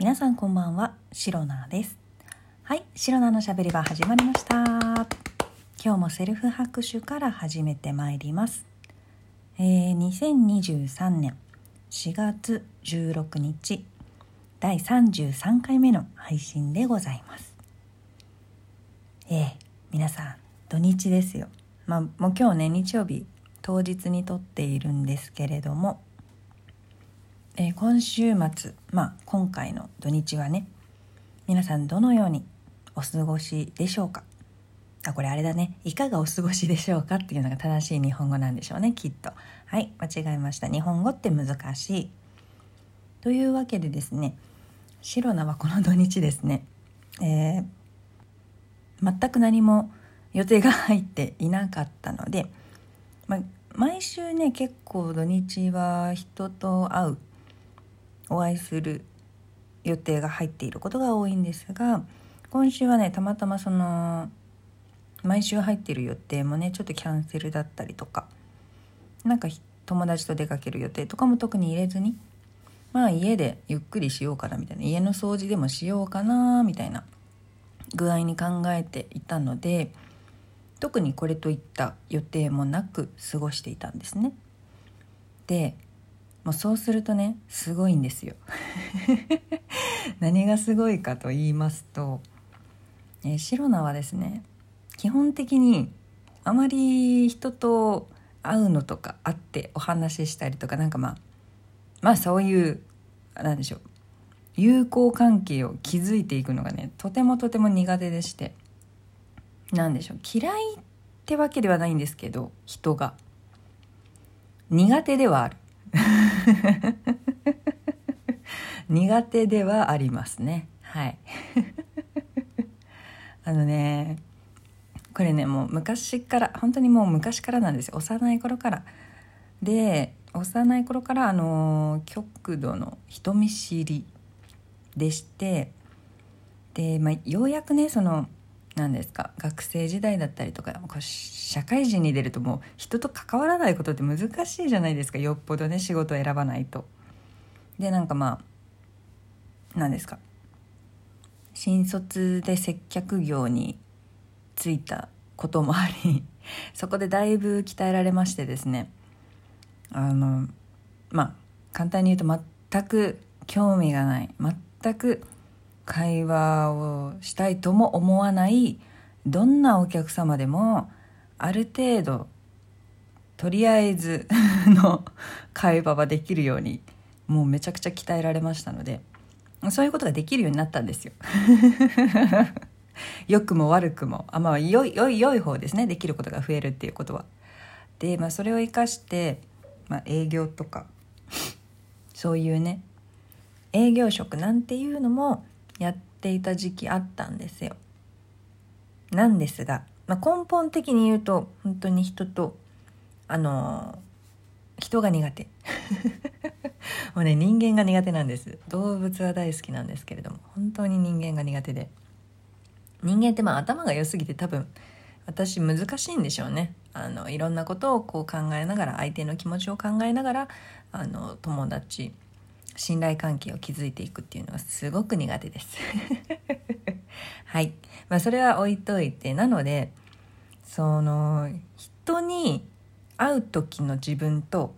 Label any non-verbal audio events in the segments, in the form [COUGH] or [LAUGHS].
皆さんこんばんは、シロナです。はい、シロナのしゃべり場始まりました。今日もセルフ拍手から始めてまいります。えー、2023年4月16日第33回目の配信でございます。えー、皆さん土日ですよ。まあもう今日ね日曜日当日に撮っているんですけれどもえー、今週末、まあ、今回の土日はね皆さんどのようにお過ごしでしょうか？あこれあれだね。いかがお過ごしでしょうかっていうのが正しい日本語なんでしょうねきっと。はい間違えました。日本語って難しい。というわけでですねシロナはこの土日ですね、えー、全く何も予定が入っていなかったので、ま、毎週ね結構土日は人と会うお会いする予定が入っていることが多いんですが今週はねたまたまその毎週入ってる予定もねちょっとキャンセルだったりとかなんか友達と出かける予定とかも特に入れずにまあ家でゆっくりしようかなみたいな家の掃除でもしようかなみたいな具合に考えていたので特にこれといった予定もなく過ごしていたんですね。でもうそうするとねすごいんですよ。[LAUGHS] 何がすごいかと言いますと、えー、シロナはですね基本的にあまり人と会うのとか会ってお話ししたりとかなんかまあまあそういうなんでしょう友好関係を築いていくのがねとてもとても苦手でして何でしょう嫌いってわけではないんですけど人が。苦手ではある。[LAUGHS] 苦手ではありますね。はい。[LAUGHS] あのねこれねもう昔から本当にもう昔からなんですよ。幼い頃から。で幼い頃からあの極度の人見知りでしてで、まあ、ようやくねその何ですか？学生時代だったりとか社会人に出るともう人と関わらないことって難しいじゃないですか。よっぽどね仕事を選ばないと。でなんかまあ何ですか？新卒で接客業に就いたこともありそこでだいぶ鍛えられましてですね。あのまあ簡単に言うと全く興味がない全く会話をしたいとも思わないどんなお客様でもある程度とりあえず [LAUGHS] の会話はできるようにもうめちゃくちゃ鍛えられましたのでそういうことができるようになったんですよ。[LAUGHS] 良くも悪くもあまあ良い良い良い方ですねできることが増えるっていうことは。で、まあ、それを生かして、まあ、営業とかそういうね営業職なんていうのもやっていた時期あったんですよ。なんですが、まあ、根本的に言うと本当に人とあの人が苦手。[LAUGHS] もうね人間が苦手なんです。動物は大好きなんですけれども本当に人間が苦手で。人間ってまあ頭が良すぎて多分私難しいんでしょうね。あのいろんなことをこう考えながら相手の気持ちを考えながらあの友達信頼関係を築いていくっていうのはすごく苦手です [LAUGHS] はい。まあそれは置いといて、なので、その人に会う時の自分と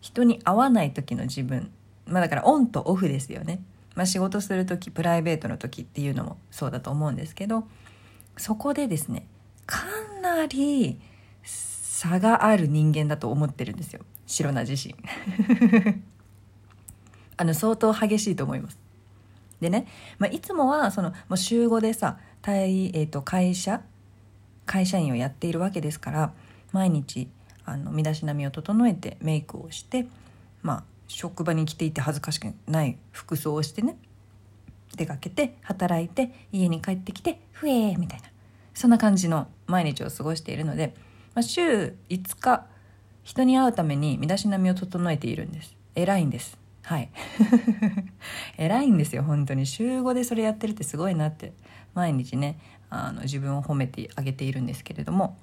人に会わない時の自分。まあだからオンとオフですよね。まあ仕事する時、プライベートの時っていうのもそうだと思うんですけど、そこでですね、かなり差がある人間だと思ってるんですよ。白菜自身。あの相当激しいと思います。でね、まあ、いつもはそのもう週5でさ対、えー、と会社会社員をやっているわけですから毎日あの身だしなみを整えてメイクをしてまあ職場に来ていて恥ずかしくない服装をしてね出かけて働いて家に帰ってきてふえーみたいなそんな感じの毎日を過ごしているので、まあ、週5日人に会うために身だしなみを整えているんです。偉いんです。はい。[LAUGHS] 偉いんですよ、本当に。週5でそれやってるってすごいなって、毎日ね、あの自分を褒めてあげているんですけれども。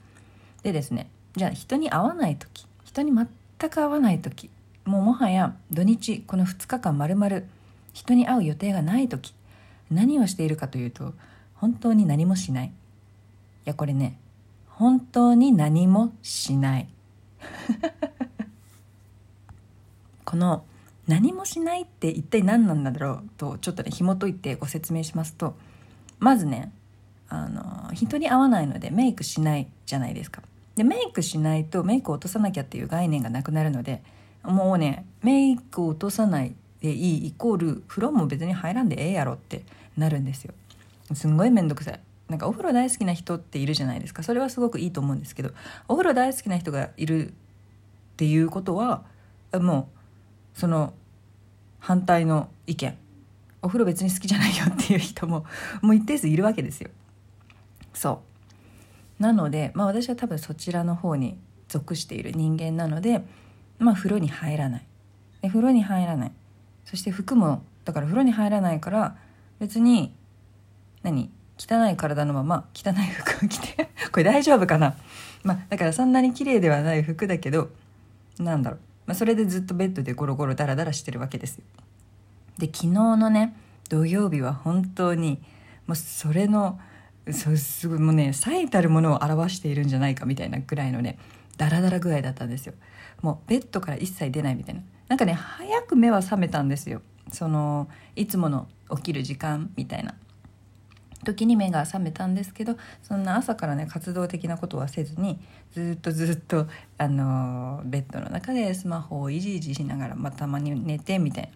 でですね、じゃあ人に会わない時、人に全く会わない時、もうもはや土日、この2日間まるまる人に会う予定がない時何をしているかというと本当に何もしないいやこれね本当に何もしない [LAUGHS] この何もしないって一体何なんだろう？とちょっとね紐解いてご説明しますとまずねあの人に会わないのでメイクしないじゃないですか。でメイクしないとメイクを落とさなきゃっていう概念がなくなるのでもうねメイクを落とさないでいいイコール風呂も別に入らんでええやろってなるんですよ。すんごい面倒くさい。なんかお風呂大好きな人っているじゃないですか。それはすごくいいと思うんですけどお風呂大好きな人がいるっていうことはもうその反対の意見。お風呂別に好きじゃないよっていう人も [LAUGHS] もう一定数いるわけですよ。そう。なので、まあ、私は多分そちらの方に属している人間なので、まあ、風呂に入らない。で風呂に入らない。そして服もだから風呂に入らないから別に何汚い体のまま汚い服を着て [LAUGHS] これ大丈夫かな？まあだからそんなに綺麗ではない服だけどなんだろう、まあ、それでずっとベッドでゴロゴロダラダラしてるわけですよ。で昨日のね土曜日は本当にもうそれのそうすごいもうね最たるものを表しているんじゃないかみたいなぐらいのねダラダラ具合だったんですよ。もうベッドから一切出ないみたいな。なんかね早く目は覚めたんですよ。そのいつもの起きる時間みたいな。時に目が覚めたんですけどそんな朝からね活動的なことはせずにずっとずっと、あのベッドの中でスマホをいじいじしながら、ま、たまに寝てみたいな。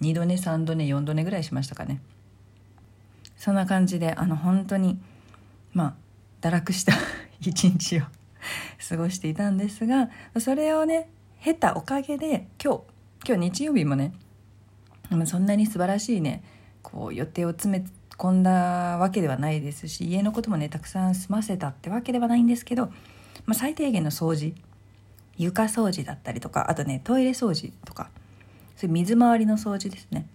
2度寝3度寝4度寝ぐらいしましたかね。そんな感じであの本当にまあ堕落した [LAUGHS] 一日を [LAUGHS] 過ごしていたんですがそれをね経たおかげで今日今日日曜日もねそんなに素晴らしいねこう予定を詰め込んだわけではないですし家のこともねたくさん済ませたってわけではないんですけど、まあ、最低限の掃除床掃除だったりとかあとねトイレ掃除とかそういう水回りの掃除ですね。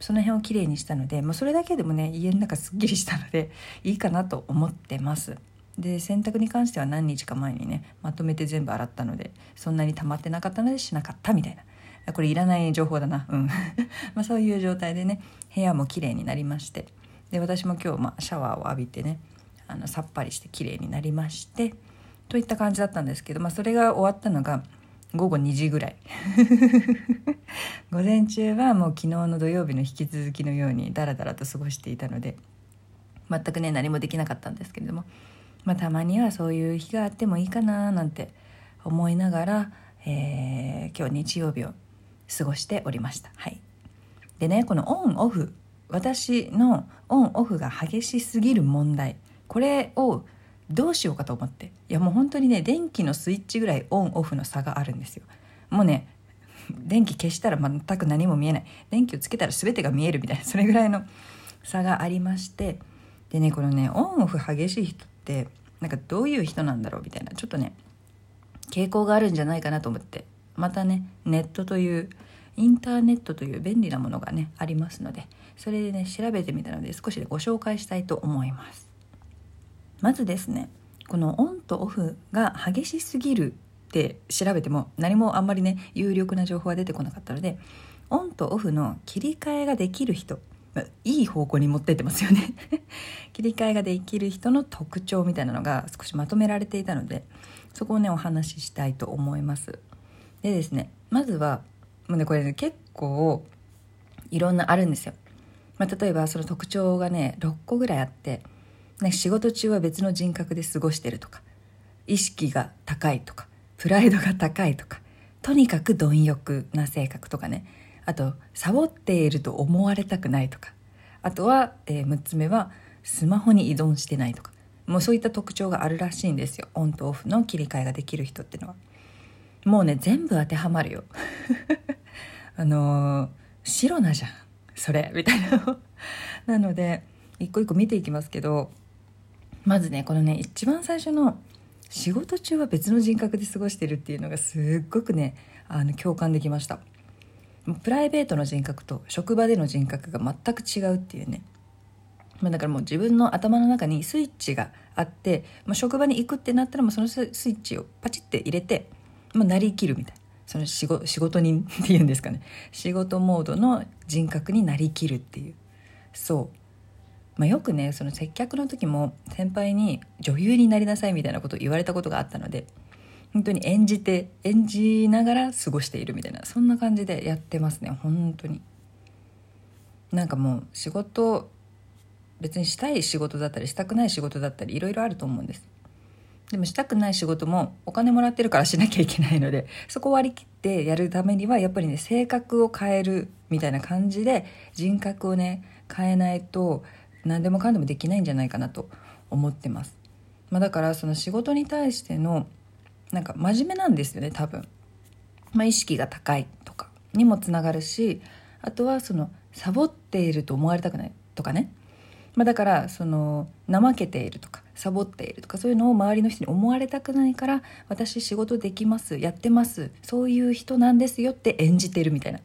その辺をきれいにしたので、まあ、それだけでもね家の中すっきりしたのでいいかなと思ってます。で洗濯に関しては何日か前にねまとめて全部洗ったのでそんなに溜まってなかったのでしなかったみたいな。これいらない情報だな。うん。[LAUGHS] まそういう状態でね部屋もきれいになりまして。で私も今日、まあ、シャワーを浴びてねあのさっぱりしてきれいになりましてといった感じだったんですけど、まあ、それが終わったのが午後2時ぐらい [LAUGHS] 午前中はもう昨日の土曜日の引き続きのようにダラダラと過ごしていたので全くね何もできなかったんですけれども、まあ、たまにはそういう日があってもいいかななんて思いながら、えー、今日日曜日を過ごしておりました。はい、でねこのオンオフ私のオンオフが激しすぎる問題。これをどうしようかと思って。いやもう本当にね電気のスイッチぐらいオンオフの差があるんですよ。もうね電気消したら全く何も見えない。電気をつけたら全てが見えるみたいなそれぐらいの差がありまして。でねこのねオンオフ激しい人ってなんかどういう人なんだろうみたいなちょっとね傾向があるんじゃないかなと思って。またねネットというインターネットという便利なものがねありますので。それでね調べてみたので少しでご紹介したいと思います。まずですねこのオンとオフが激しすぎるって調べても何もあんまりね有力な情報は出てこなかったのでオンとオフの切り替えができる人いい方向に持ってってますよね。[LAUGHS] 切り替えができる人の特徴みたいなのが少しまとめられていたのでそこをねお話ししたいと思います。でですねまずはもうねこれね結構いろんなあるんですよ、まあ、例えばその特徴がね6個ぐらいあってね、仕事中は別の人格で過ごしてるとか意識が高いとかプライドが高いとかとにかく貪欲な性格とかねあとサボっていると思われたくないとかあとは、えー、6つ目はスマホに依存してないとかもうそういった特徴があるらしいんですよ。オンとオフの切り替えができる人ってのは。もうね全部当てはまるよ。[LAUGHS] あのー、白なじゃん。それ [LAUGHS] みたいな。なので一個一個見ていきますけどまずねこのね一番最初の仕事中は別の人格で過ごしてるっていうのがすっごくねあの共感できました。プライベートの人格と職場での人格が全く違うっていうね、まあ、だからもう自分の頭の中にスイッチがあって、まあ、職場に行くってなったらもうそのスイッチをパチって入れて、まあ、なりきるみたいな。その仕事仕事人っていうんですかね。仕事モードの人格になりきるっていう。そう。まあ、よくねその接客の時も先輩に女優になりなさいみたいなことを言われたことがあったので本当に演じて演じながら過ごしているみたいなそんな感じでやってますね本当に。なんかもう仕事別にしたい仕事だったりしたくない仕事だったりいろいろあると思うんです。でもしたくない仕事もお金もらってるからしなきゃいけないので [LAUGHS] そこを割り切ってやるためにはやっぱりね性格を変えるみたいな感じで人格をね変えないと何でもかんでもできないんじゃないかなと思ってます、まあ、だからその仕事に対してのなんか真面目なんですよね多分、まあ、意識が高いとかにもつながるしあとはそのサボっていると思われたくないとかね。まあ、だからその怠けているとかサボっているとかそういうのを周りの人に思われたくないから私仕事できますやってますそういう人なんですよって演じてるみたいな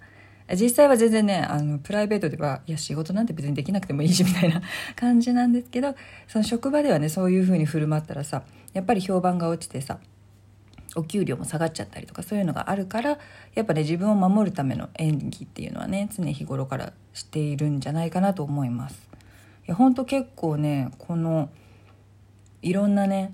実際は全然ねあのプライベートではいや仕事なんて別にできなくてもいいしみたいな [LAUGHS] 感じなんですけどその職場ではねそういう風に振る舞ったらさやっぱり評判が落ちてさお給料も下がっちゃったりとかそういうのがあるからやっぱね自分を守るための演技っていうのはね常日頃からしているんじゃないかなと思います。いやほんと結構ねこのいろんなね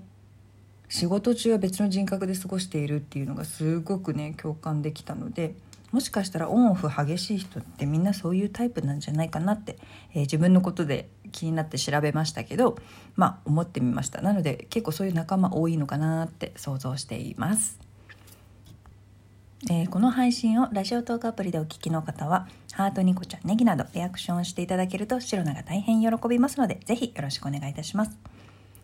仕事中は別の人格で過ごしているっていうのがすごくね共感できたのでもしかしたらオンオフ激しい人ってみんなそういうタイプなんじゃないかなって、えー、自分のことで気になって調べましたけどまあ思ってみましたなので結構そういう仲間多いのかなって想像しています。えー、この配信をラジオトークアプリでお聞きの方は、ハートニコちゃん、ネギなどリアクションしていただけると、シロナが大変喜びますので、ぜひよろしくお願いいたします。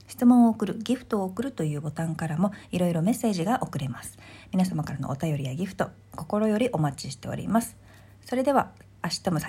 質問を送る、ギフトを送るというボタンからもいろいろメッセージが送れます。皆様からのお便りやギフト、心よりお待ちしております。それでは、明日も